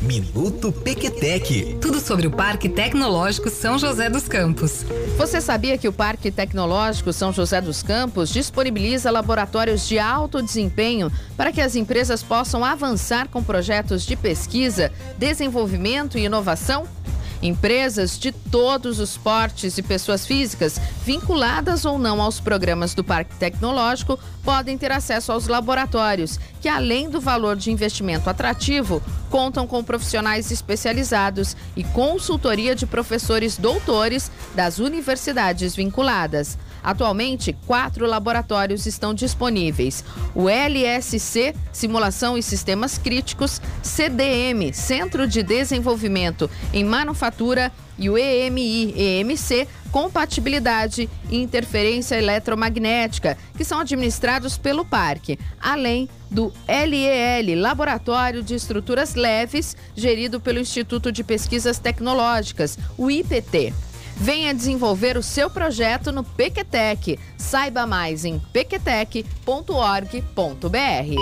Minuto Pequetec. Tudo sobre o Parque Tecnológico São José dos Campos. Você sabia que o Parque Tecnológico São José dos Campos disponibiliza laboratórios de alto desempenho para que as empresas possam avançar com projetos de pesquisa, desenvolvimento e inovação? Empresas de todos os portes e pessoas físicas, vinculadas ou não aos programas do Parque Tecnológico, podem ter acesso aos laboratórios, que além do valor de investimento atrativo, contam com profissionais especializados e consultoria de professores doutores das universidades vinculadas. Atualmente, quatro laboratórios estão disponíveis: o LSC, Simulação e Sistemas Críticos, CDM, Centro de Desenvolvimento em Manufatura, e o EMI-EMC, Compatibilidade e Interferência Eletromagnética, que são administrados pelo parque, além do LEL, Laboratório de Estruturas Leves, gerido pelo Instituto de Pesquisas Tecnológicas, o IPT. Venha desenvolver o seu projeto no Pequetec. Saiba mais em pequetec.org.br.